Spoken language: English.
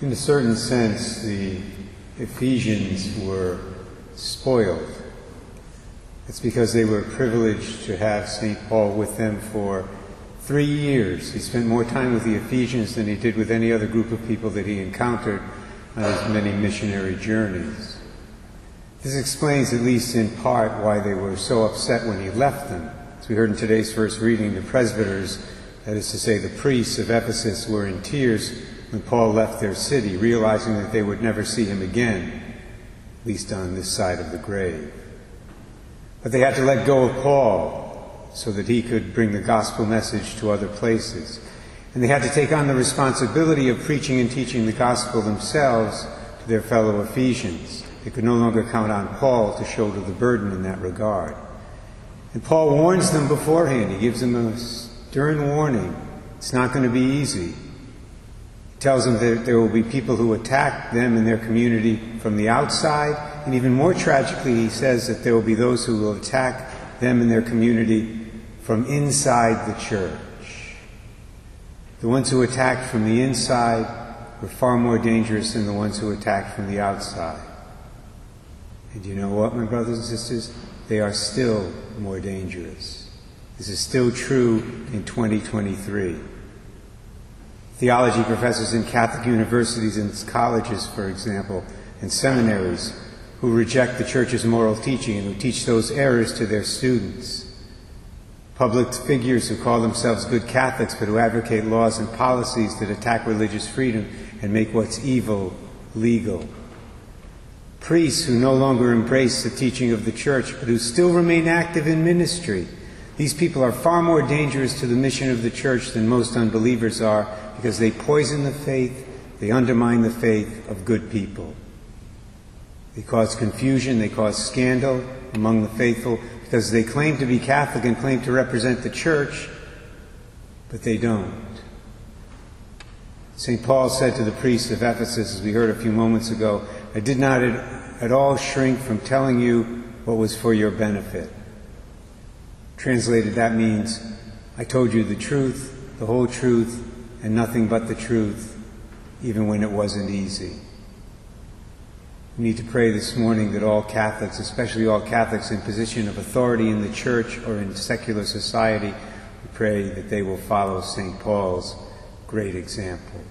In a certain sense, the Ephesians were spoiled. It's because they were privileged to have St. Paul with them for three years. He spent more time with the Ephesians than he did with any other group of people that he encountered on his many missionary journeys. This explains, at least in part, why they were so upset when he left them. As we heard in today's first reading, the presbyters, that is to say, the priests of Ephesus, were in tears when Paul left their city, realizing that they would never see him again, at least on this side of the grave. But they had to let go of Paul so that he could bring the gospel message to other places. And they had to take on the responsibility of preaching and teaching the gospel themselves to their fellow Ephesians. They could no longer count on Paul to shoulder the burden in that regard. And Paul warns them beforehand. He gives them a stern warning. It's not going to be easy. Tells them that there will be people who attack them and their community from the outside. And even more tragically, he says that there will be those who will attack them and their community from inside the church. The ones who attacked from the inside were far more dangerous than the ones who attacked from the outside. And you know what, my brothers and sisters? They are still more dangerous. This is still true in 2023. Theology professors in Catholic universities and colleges, for example, and seminaries, who reject the Church's moral teaching and who teach those errors to their students. Public figures who call themselves good Catholics but who advocate laws and policies that attack religious freedom and make what's evil legal priests who no longer embrace the teaching of the church, but who still remain active in ministry. These people are far more dangerous to the mission of the church than most unbelievers are because they poison the faith, they undermine the faith of good people. They cause confusion, they cause scandal among the faithful because they claim to be Catholic and claim to represent the church, but they don't. St. Paul said to the priests of Ephesus, as we heard a few moments ago, I did not at all shrink from telling you what was for your benefit. Translated, that means I told you the truth, the whole truth, and nothing but the truth, even when it wasn't easy. We need to pray this morning that all Catholics, especially all Catholics in position of authority in the church or in secular society, we pray that they will follow St. Paul's great example.